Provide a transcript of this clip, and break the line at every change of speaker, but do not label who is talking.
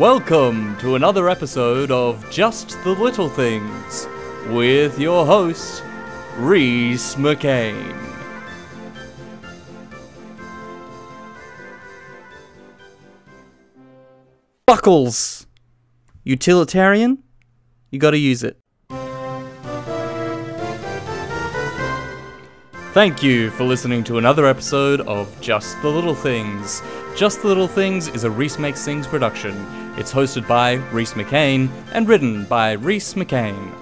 Welcome to another episode of Just the Little Things with your host, Rhys McCain. Buckles! Utilitarian? You gotta use it. Thank you for listening to another episode of Just the Little Things. Just the Little Things is a Rhys Makes Things production. It's hosted by Rhys McCain and written by Rhys McCain.